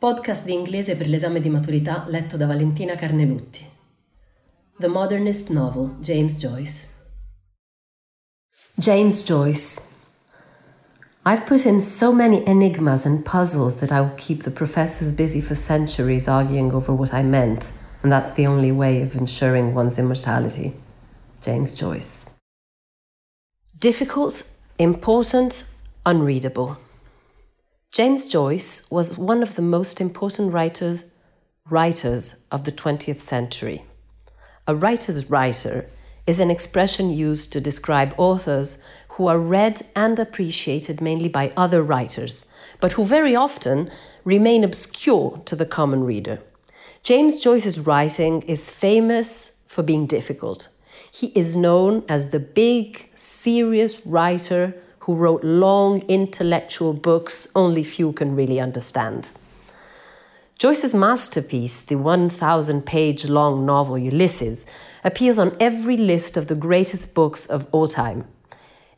Podcast di inglese per l'esame di maturità letto da Valentina Carnelutti. The Modernist Novel, James Joyce. James Joyce. I've put in so many enigmas and puzzles that I will keep the professors busy for centuries arguing over what I meant, and that's the only way of ensuring one's immortality. James Joyce. Difficult, important, unreadable. James Joyce was one of the most important writers writers of the 20th century. A writer's writer is an expression used to describe authors who are read and appreciated mainly by other writers, but who very often remain obscure to the common reader. James Joyce's writing is famous for being difficult. He is known as the big, serious writer who wrote long intellectual books only few can really understand. Joyce's masterpiece, the 1,000 page long novel Ulysses, appears on every list of the greatest books of all time.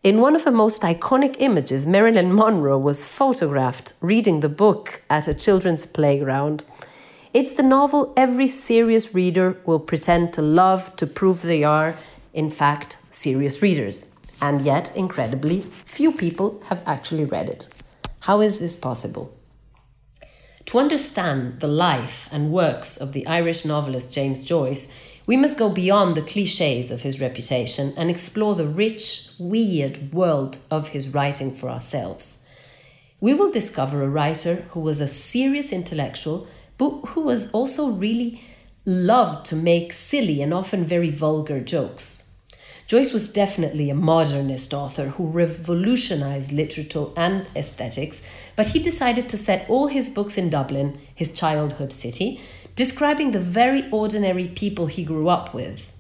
In one of her most iconic images, Marilyn Monroe was photographed reading the book at a children's playground. It's the novel every serious reader will pretend to love to prove they are, in fact, serious readers. And yet, incredibly, few people have actually read it. How is this possible? To understand the life and works of the Irish novelist James Joyce, we must go beyond the cliches of his reputation and explore the rich, weird world of his writing for ourselves. We will discover a writer who was a serious intellectual, but who was also really loved to make silly and often very vulgar jokes. Joyce was definitely a modernist author who revolutionized literature and aesthetics, but he decided to set all his books in Dublin, his childhood city, describing the very ordinary people he grew up with.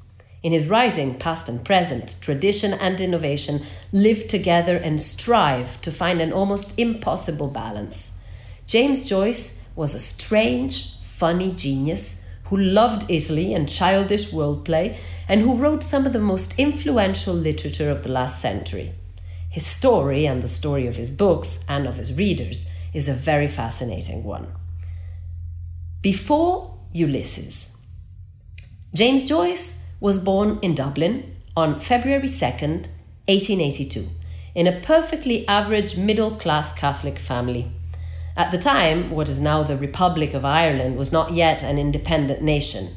In his writing, past and present, tradition and innovation live together and strive to find an almost impossible balance. James Joyce was a strange, funny genius who loved Italy and childish wordplay and who wrote some of the most influential literature of the last century. His story and the story of his books and of his readers is a very fascinating one. Before Ulysses, James Joyce was born in Dublin on February 2nd, 1882, in a perfectly average middle class Catholic family. At the time, what is now the Republic of Ireland was not yet an independent nation.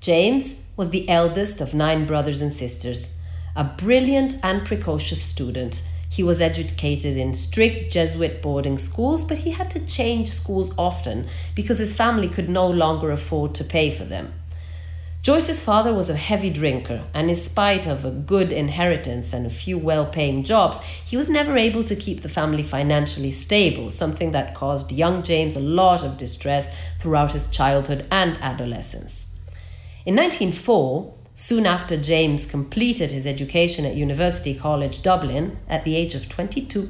James was the eldest of nine brothers and sisters. A brilliant and precocious student, he was educated in strict Jesuit boarding schools, but he had to change schools often because his family could no longer afford to pay for them. Joyce's father was a heavy drinker, and in spite of a good inheritance and a few well paying jobs, he was never able to keep the family financially stable, something that caused young James a lot of distress throughout his childhood and adolescence. In 1904, soon after James completed his education at University College Dublin at the age of 22,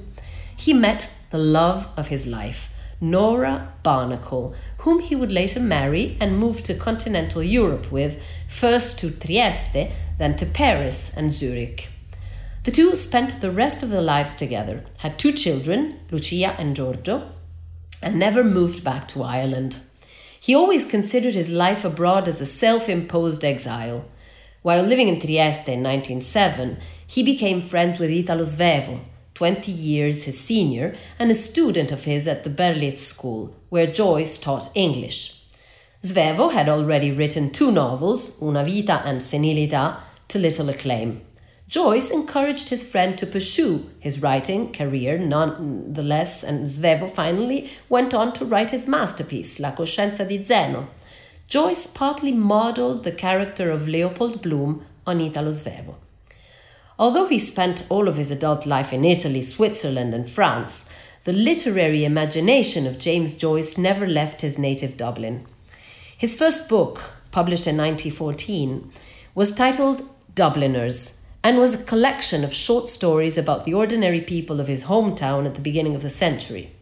he met the love of his life, Nora Barnacle, whom he would later marry and move to continental Europe with, first to Trieste, then to Paris and Zurich. The two spent the rest of their lives together, had two children, Lucia and Giorgio, and never moved back to Ireland. He always considered his life abroad as a self imposed exile. While living in Trieste in 1907, he became friends with Italo Svevo, 20 years his senior, and a student of his at the Berlitz School, where Joyce taught English. Svevo had already written two novels, Una Vita and Senilità, to little acclaim. Joyce encouraged his friend to pursue his writing career nonetheless, and Svevo finally went on to write his masterpiece, La coscienza di Zeno. Joyce partly modeled the character of Leopold Bloom on Italo Svevo. Although he spent all of his adult life in Italy, Switzerland, and France, the literary imagination of James Joyce never left his native Dublin. His first book, published in 1914, was titled Dubliners and was a collection of short stories about the ordinary people of his hometown at the beginning of the century.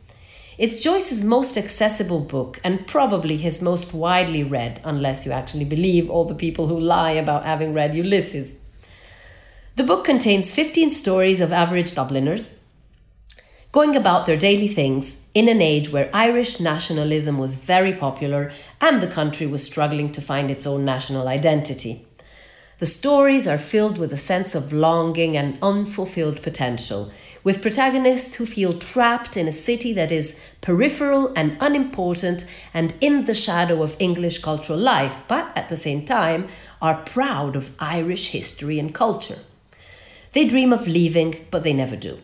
It's Joyce's most accessible book and probably his most widely read, unless you actually believe all the people who lie about having read Ulysses. The book contains 15 stories of average Dubliners going about their daily things in an age where Irish nationalism was very popular and the country was struggling to find its own national identity. The stories are filled with a sense of longing and unfulfilled potential, with protagonists who feel trapped in a city that is peripheral and unimportant and in the shadow of English cultural life, but at the same time are proud of Irish history and culture. They dream of leaving, but they never do.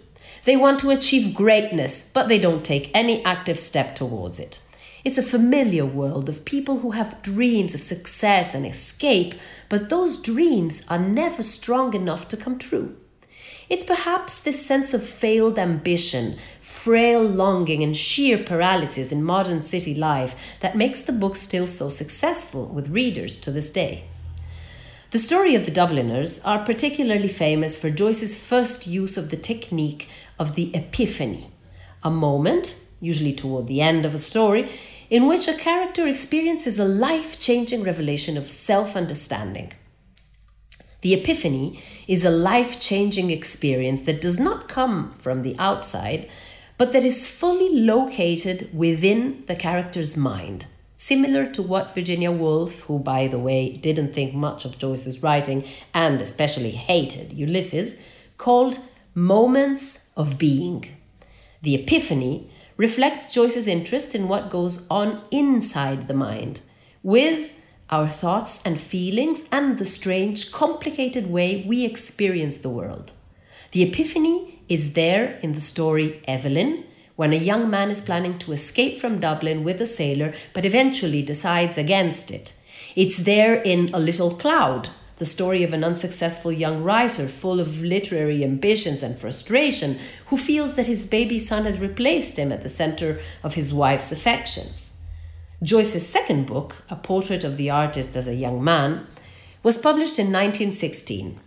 They want to achieve greatness, but they don't take any active step towards it. It's a familiar world of people who have dreams of success and escape, but those dreams are never strong enough to come true. It's perhaps this sense of failed ambition, frail longing, and sheer paralysis in modern city life that makes the book still so successful with readers to this day. The story of the Dubliners are particularly famous for Joyce's first use of the technique of the epiphany, a moment, usually toward the end of a story, in which a character experiences a life changing revelation of self understanding. The epiphany is a life changing experience that does not come from the outside, but that is fully located within the character's mind, similar to what Virginia Woolf, who by the way didn't think much of Joyce's writing and especially hated Ulysses, called moments of being. The Epiphany reflects Joyce's interest in what goes on inside the mind, with our thoughts and feelings and the strange, complicated way we experience the world. The Epiphany is there in the story Eveline, when a young man is planning to escape from Dublin with a sailor but eventually decides against it. It's there in A Little Cloud, the story of an unsuccessful young writer full of literary ambitions and frustration who feels that his baby son has replaced him at the center of his wife's affections. Joyce's second book, A Portrait of the Artist as a Young Man, was published in 1916.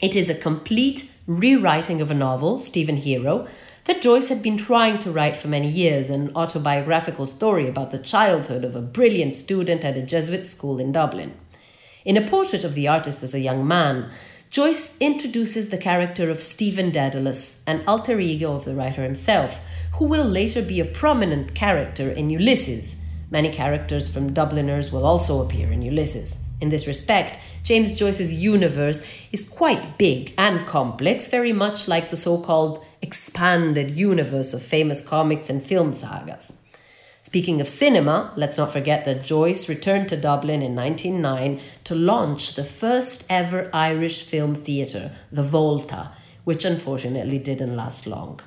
It is a complete rewriting of a novel, Stephen Hero, that Joyce had been trying to write for many years an autobiographical story about the childhood of a brilliant student at a Jesuit school in Dublin. In a portrait of the artist as a young man, Joyce introduces the character of Stephen Dedalus, an alter ego of the writer himself, who will later be a prominent character in Ulysses. Many characters from Dubliners will also appear in Ulysses. In this respect, James Joyce's universe is quite big and complex, very much like the so called expanded universe of famous comics and film sagas. Speaking of cinema, let's not forget that Joyce returned to Dublin in 1909 to launch the first ever Irish film theatre, the Volta, which unfortunately didn't last long.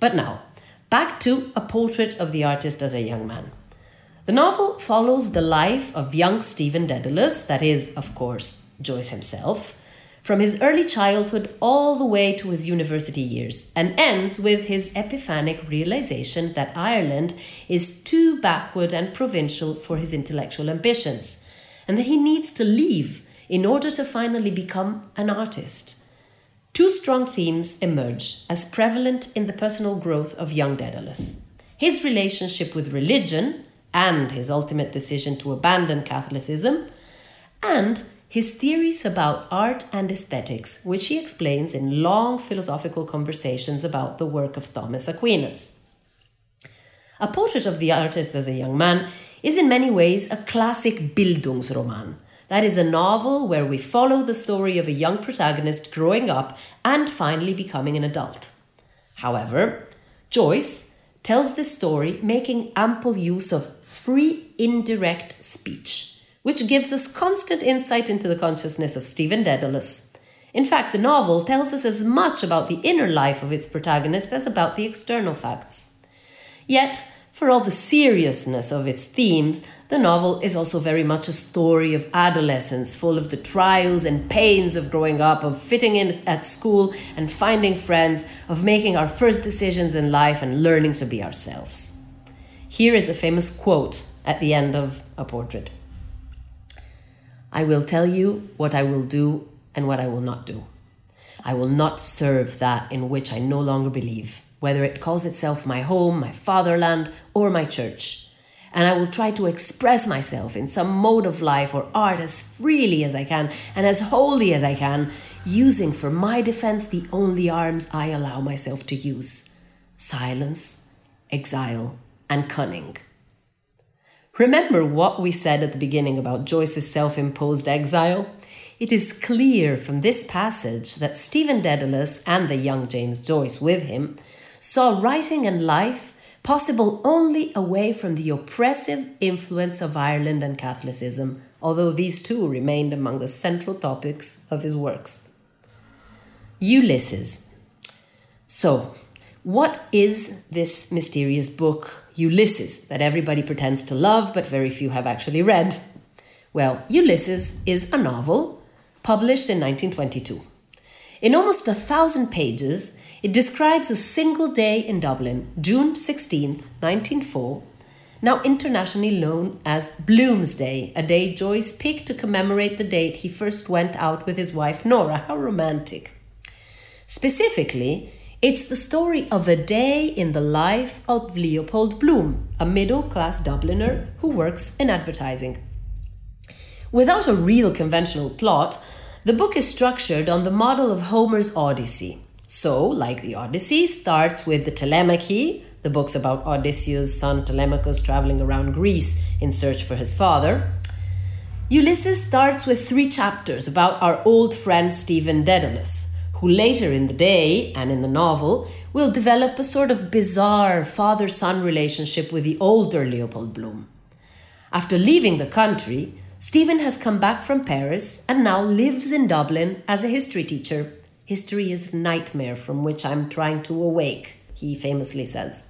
But now, back to A Portrait of the Artist as a Young Man. The novel follows the life of young Stephen Dedalus, that is, of course, Joyce himself, from his early childhood all the way to his university years, and ends with his epiphanic realization that Ireland is too backward and provincial for his intellectual ambitions, and that he needs to leave in order to finally become an artist. Two strong themes emerge as prevalent in the personal growth of young Dedalus his relationship with religion and his ultimate decision to abandon Catholicism, and his theories about art and aesthetics, which he explains in long philosophical conversations about the work of Thomas Aquinas. A Portrait of the Artist as a Young Man is in many ways a classic Bildungsroman. That is a novel where we follow the story of a young protagonist growing up and finally becoming an adult. However, Joyce tells this story making ample use of free indirect speech which gives us constant insight into the consciousness of Stephen Dedalus. In fact, the novel tells us as much about the inner life of its protagonist as about the external facts. Yet, For all the seriousness of its themes, the novel is also very much a story of adolescence, full of the trials and pains of growing up, of fitting in at school and finding friends, of making our first decisions in life and learning to be ourselves. Here is a famous quote at the end of a portrait I will tell you what I will do and what I will not do. I will not serve that in which I no longer believe whether it calls itself my home, my fatherland, or my church. And I will try to express myself in some mode of life or art as freely as I can and as wholly as I can, using for my defense the only arms I allow myself to use silence, exile, and cunning. Remember what we said at the beginning about Joyce's self imposed exile? It is clear from this passage that Stephen Dedalus and the young James Joyce with him saw writing and life possible only away from the oppressive influence of Ireland and Catholicism, although these two remained among the central topics of his works. Ulysses. So, what is this mysterious book, Ulysses, that everybody pretends to love but very few have actually read? Well, Ulysses is a novel published in 1922. In almost a thousand pages, it describes a single day in Dublin, June 16, 1904, now internationally known as Bloomsday, a day Joyce picked to commemorate the date he first went out with his wife Nora. How romantic. Specifically, it's the story of a day in the life of Leopold Bloom, a middle class Dubliner who works in advertising. Without a real conventional plot, the book is structured on the model of Homer's Odyssey. So, like the Odyssey, starts with the Telemachy, the books about Odysseus' son Telemachus traveling around Greece in search for his father. Ulysses starts with three chapters about our old friend Stephen Dedalus, who later in the day and in the novel will develop a sort of bizarre father son relationship with the older Leopold Bloom. After leaving the country, Stephen has come back from Paris and now lives in Dublin as a history teacher History is a nightmare from which I'm trying to awake, he famously says.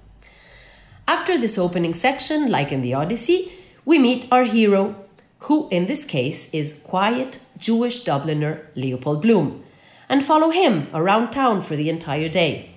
After this opening section, like in the Odyssey, we meet our hero, who in this case is quiet Jewish Dubliner Leopold Bloom, and follow him around town for the entire day.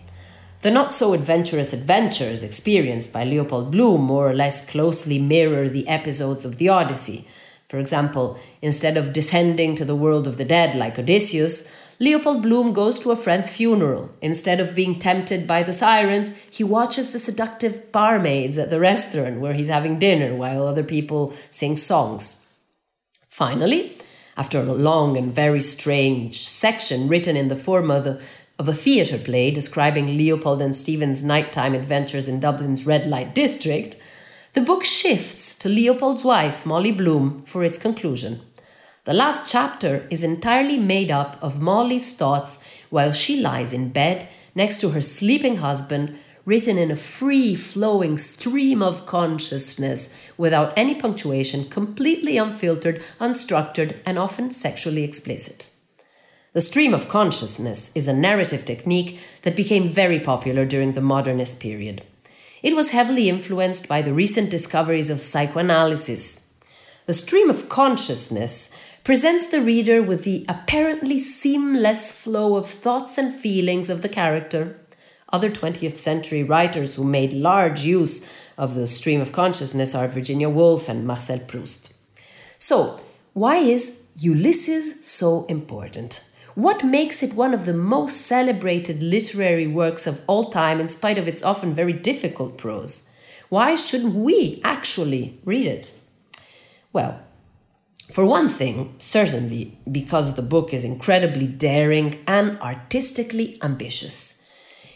The not so adventurous adventures experienced by Leopold Bloom more or less closely mirror the episodes of the Odyssey. For example, instead of descending to the world of the dead like Odysseus, Leopold Bloom goes to a friend's funeral. Instead of being tempted by the sirens, he watches the seductive barmaids at the restaurant where he's having dinner while other people sing songs. Finally, after a long and very strange section written in the form of, the, of a theatre play describing Leopold and Stephen's nighttime adventures in Dublin's red light district, the book shifts to Leopold's wife, Molly Bloom, for its conclusion. The last chapter is entirely made up of Molly's thoughts while she lies in bed next to her sleeping husband, written in a free flowing stream of consciousness without any punctuation, completely unfiltered, unstructured, and often sexually explicit. The stream of consciousness is a narrative technique that became very popular during the modernist period. It was heavily influenced by the recent discoveries of psychoanalysis. The stream of consciousness presents the reader with the apparently seamless flow of thoughts and feelings of the character. Other 20th century writers who made large use of the stream of consciousness are Virginia Woolf and Marcel Proust. So, why is Ulysses so important? What makes it one of the most celebrated literary works of all time in spite of its often very difficult prose? Why shouldn't we actually read it? Well, for one thing, certainly because the book is incredibly daring and artistically ambitious.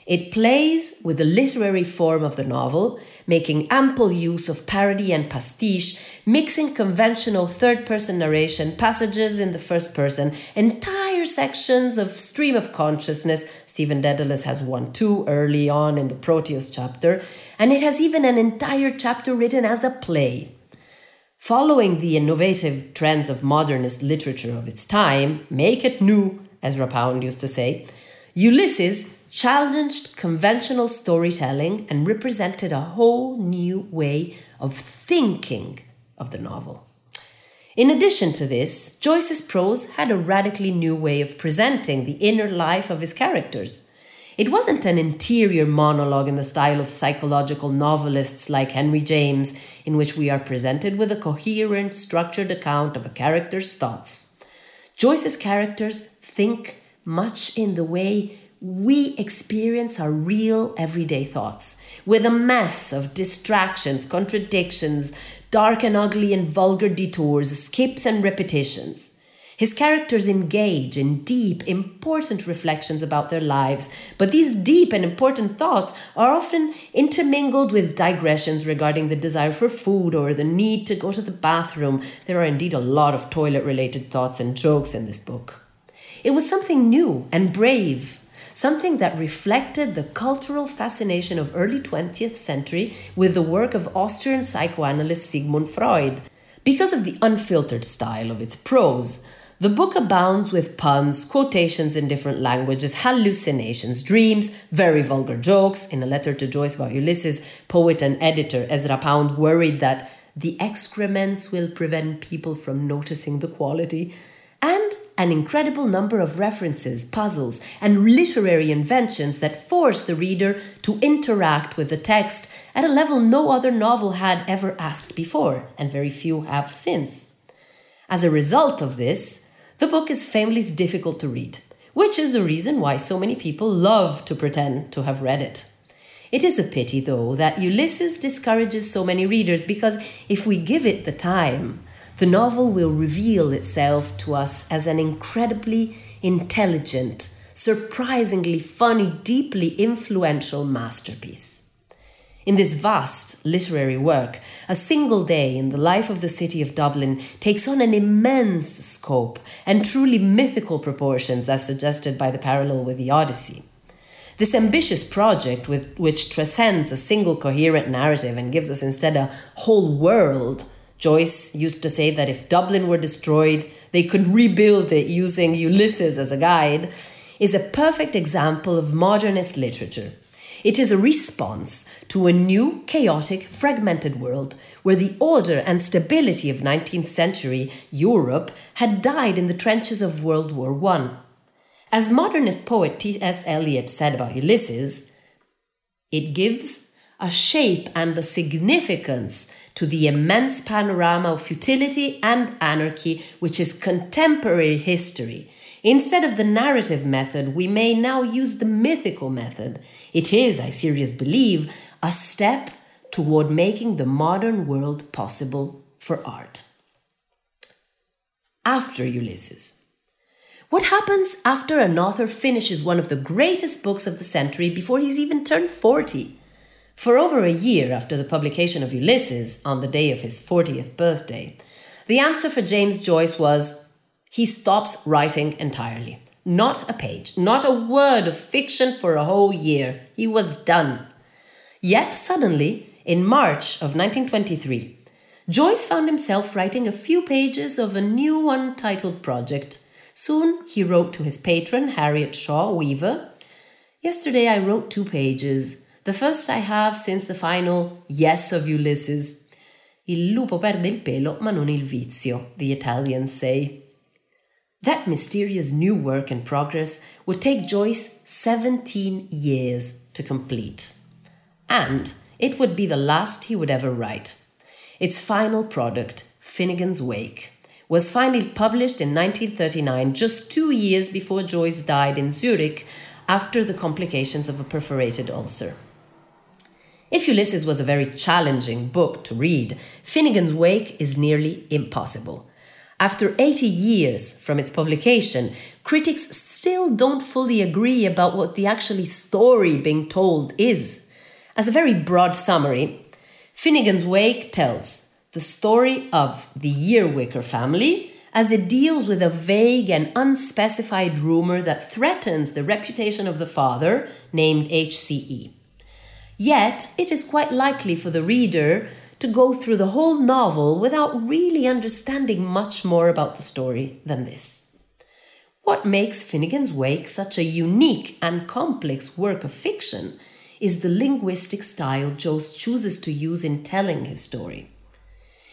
It plays with the literary form of the novel, making ample use of parody and pastiche, mixing conventional third person narration, passages in the first person, entire sections of stream of consciousness. Stephen Dedalus has one too early on in the Proteus chapter, and it has even an entire chapter written as a play. Following the innovative trends of modernist literature of its time, make it new, as Ezra Pound used to say, Ulysses challenged conventional storytelling and represented a whole new way of thinking of the novel. In addition to this, Joyce's prose had a radically new way of presenting the inner life of his characters. It wasn't an interior monologue in the style of psychological novelists like Henry James, in which we are presented with a coherent, structured account of a character's thoughts. Joyce's characters think much in the way we experience our real everyday thoughts, with a mess of distractions, contradictions, dark and ugly and vulgar detours, skips and repetitions. His characters engage in deep, important reflections about their lives, but these deep and important thoughts are often intermingled with digressions regarding the desire for food or the need to go to the bathroom. There are indeed a lot of toilet related thoughts and jokes in this book. It was something new and brave something that reflected the cultural fascination of early 20th century with the work of Austrian psychoanalyst Sigmund Freud. Because of the unfiltered style of its prose, the book abounds with puns, quotations in different languages, hallucinations, dreams, very vulgar jokes. In a letter to Joyce about Ulysses, poet and editor Ezra Pound worried that the excrements will prevent people from noticing the quality and an incredible number of references, puzzles, and literary inventions that force the reader to interact with the text at a level no other novel had ever asked before, and very few have since. As a result of this, the book is famously difficult to read, which is the reason why so many people love to pretend to have read it. It is a pity, though, that Ulysses discourages so many readers because if we give it the time, the novel will reveal itself to us as an incredibly intelligent, surprisingly funny, deeply influential masterpiece. In this vast literary work, a single day in the life of the city of Dublin takes on an immense scope and truly mythical proportions, as suggested by the parallel with the Odyssey. This ambitious project, with, which transcends a single coherent narrative and gives us instead a whole world, Joyce used to say that if Dublin were destroyed, they could rebuild it using Ulysses as a guide, is a perfect example of modernist literature. It is a response to a new, chaotic, fragmented world where the order and stability of 19th century Europe had died in the trenches of World War I. As modernist poet T.S. Eliot said about Ulysses, it gives a shape and a significance to the immense panorama of futility and anarchy which is contemporary history. Instead of the narrative method, we may now use the mythical method. It is, I seriously believe, a step toward making the modern world possible for art. After Ulysses. What happens after an author finishes one of the greatest books of the century before he's even turned 40? For over a year after the publication of Ulysses, on the day of his 40th birthday, the answer for James Joyce was he stops writing entirely. Not a page, not a word of fiction for a whole year. He was done. Yet suddenly, in March of 1923, Joyce found himself writing a few pages of a new untitled project. Soon he wrote to his patron, Harriet Shaw Weaver Yesterday I wrote two pages the first I have since the final yes of Ulysses. Il lupo perde il pelo, ma non il vizio, the Italians say. That mysterious new work in progress would take Joyce 17 years to complete. And it would be the last he would ever write. Its final product, Finnegans Wake, was finally published in 1939, just two years before Joyce died in Zurich after the complications of a perforated ulcer. If Ulysses was a very challenging book to read, Finnegans Wake is nearly impossible. After 80 years from its publication, critics still don't fully agree about what the actually story being told is. As a very broad summary, Finnegans Wake tells the story of the Earwicker family as it deals with a vague and unspecified rumor that threatens the reputation of the father, named HCE. Yet, it is quite likely for the reader to go through the whole novel without really understanding much more about the story than this. What makes Finnegan's Wake such a unique and complex work of fiction is the linguistic style Joyce chooses to use in telling his story.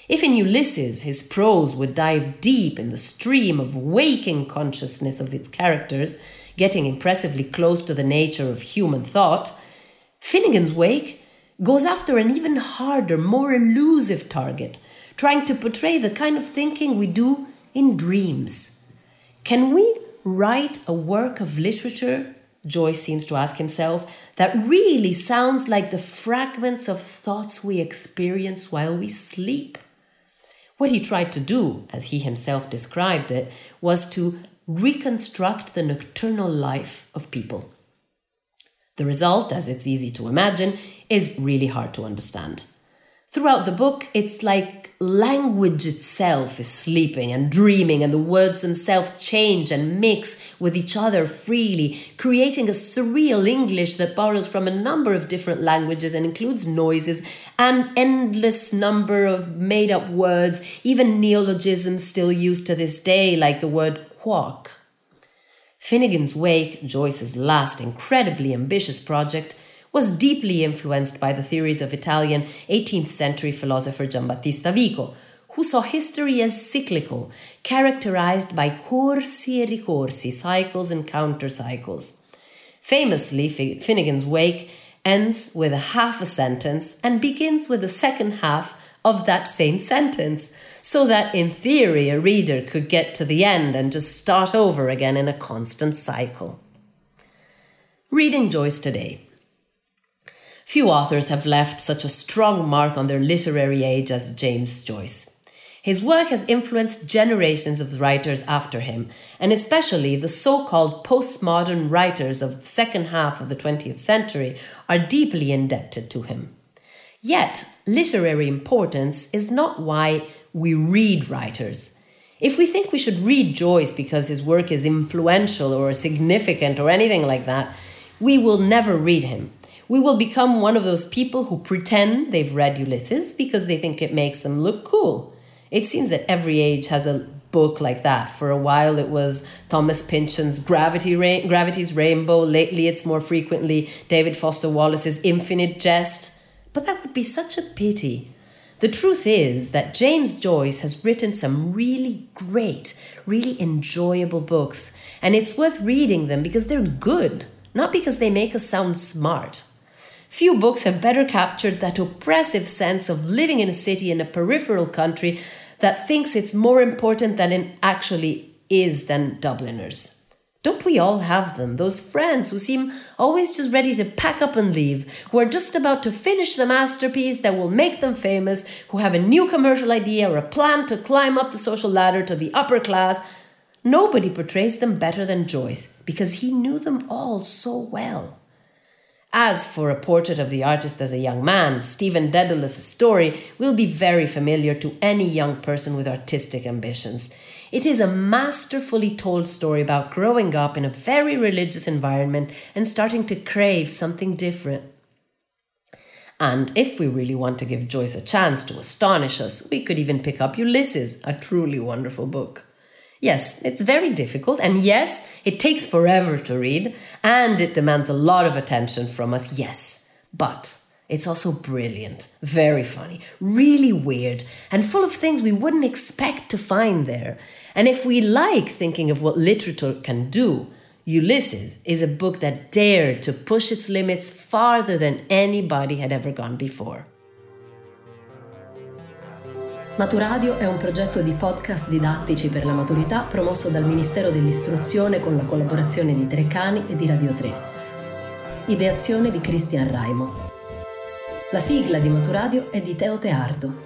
If in Ulysses his prose would dive deep in the stream of waking consciousness of its characters, getting impressively close to the nature of human thought, Finnegan's Wake goes after an even harder, more elusive target, trying to portray the kind of thinking we do in dreams. Can we write a work of literature, Joyce seems to ask himself, that really sounds like the fragments of thoughts we experience while we sleep? What he tried to do, as he himself described it, was to reconstruct the nocturnal life of people. The result, as it's easy to imagine, is really hard to understand. Throughout the book, it's like language itself is sleeping and dreaming, and the words themselves change and mix with each other freely, creating a surreal English that borrows from a number of different languages and includes noises, an endless number of made up words, even neologisms still used to this day, like the word quark. Finnegan's Wake, Joyce's last incredibly ambitious project, was deeply influenced by the theories of Italian 18th century philosopher Giambattista Vico, who saw history as cyclical, characterized by corsi e ricorsi, cycles and counter cycles. Famously, Finnegan's Wake ends with a half a sentence and begins with the second half of that same sentence, so that in theory a reader could get to the end and just start over again in a constant cycle. Reading Joyce today. Few authors have left such a strong mark on their literary age as James Joyce. His work has influenced generations of writers after him, and especially the so called postmodern writers of the second half of the 20th century are deeply indebted to him. Yet, literary importance is not why we read writers. If we think we should read Joyce because his work is influential or significant or anything like that, we will never read him we will become one of those people who pretend they've read Ulysses because they think it makes them look cool. It seems that every age has a book like that. For a while, it was Thomas Pynchon's Gravity Ra- Gravity's Rainbow. Lately, it's more frequently David Foster Wallace's Infinite Jest. But that would be such a pity. The truth is that James Joyce has written some really great, really enjoyable books, and it's worth reading them because they're good, not because they make us sound smart. Few books have better captured that oppressive sense of living in a city in a peripheral country that thinks it's more important than it actually is than Dubliners. Don't we all have them? Those friends who seem always just ready to pack up and leave, who are just about to finish the masterpiece that will make them famous, who have a new commercial idea or a plan to climb up the social ladder to the upper class. Nobody portrays them better than Joyce because he knew them all so well. As for a portrait of the artist as a young man, Stephen Dedalus' story will be very familiar to any young person with artistic ambitions. It is a masterfully told story about growing up in a very religious environment and starting to crave something different. And if we really want to give Joyce a chance to astonish us, we could even pick up Ulysses, a truly wonderful book. Yes, it's very difficult, and yes, it takes forever to read, and it demands a lot of attention from us, yes. But it's also brilliant, very funny, really weird, and full of things we wouldn't expect to find there. And if we like thinking of what literature can do, Ulysses is a book that dared to push its limits farther than anybody had ever gone before. Maturadio è un progetto di podcast didattici per la maturità promosso dal Ministero dell'Istruzione con la collaborazione di Treccani e di Radio 3. Ideazione di Cristian Raimo. La sigla di Maturadio è di Teo Teardo.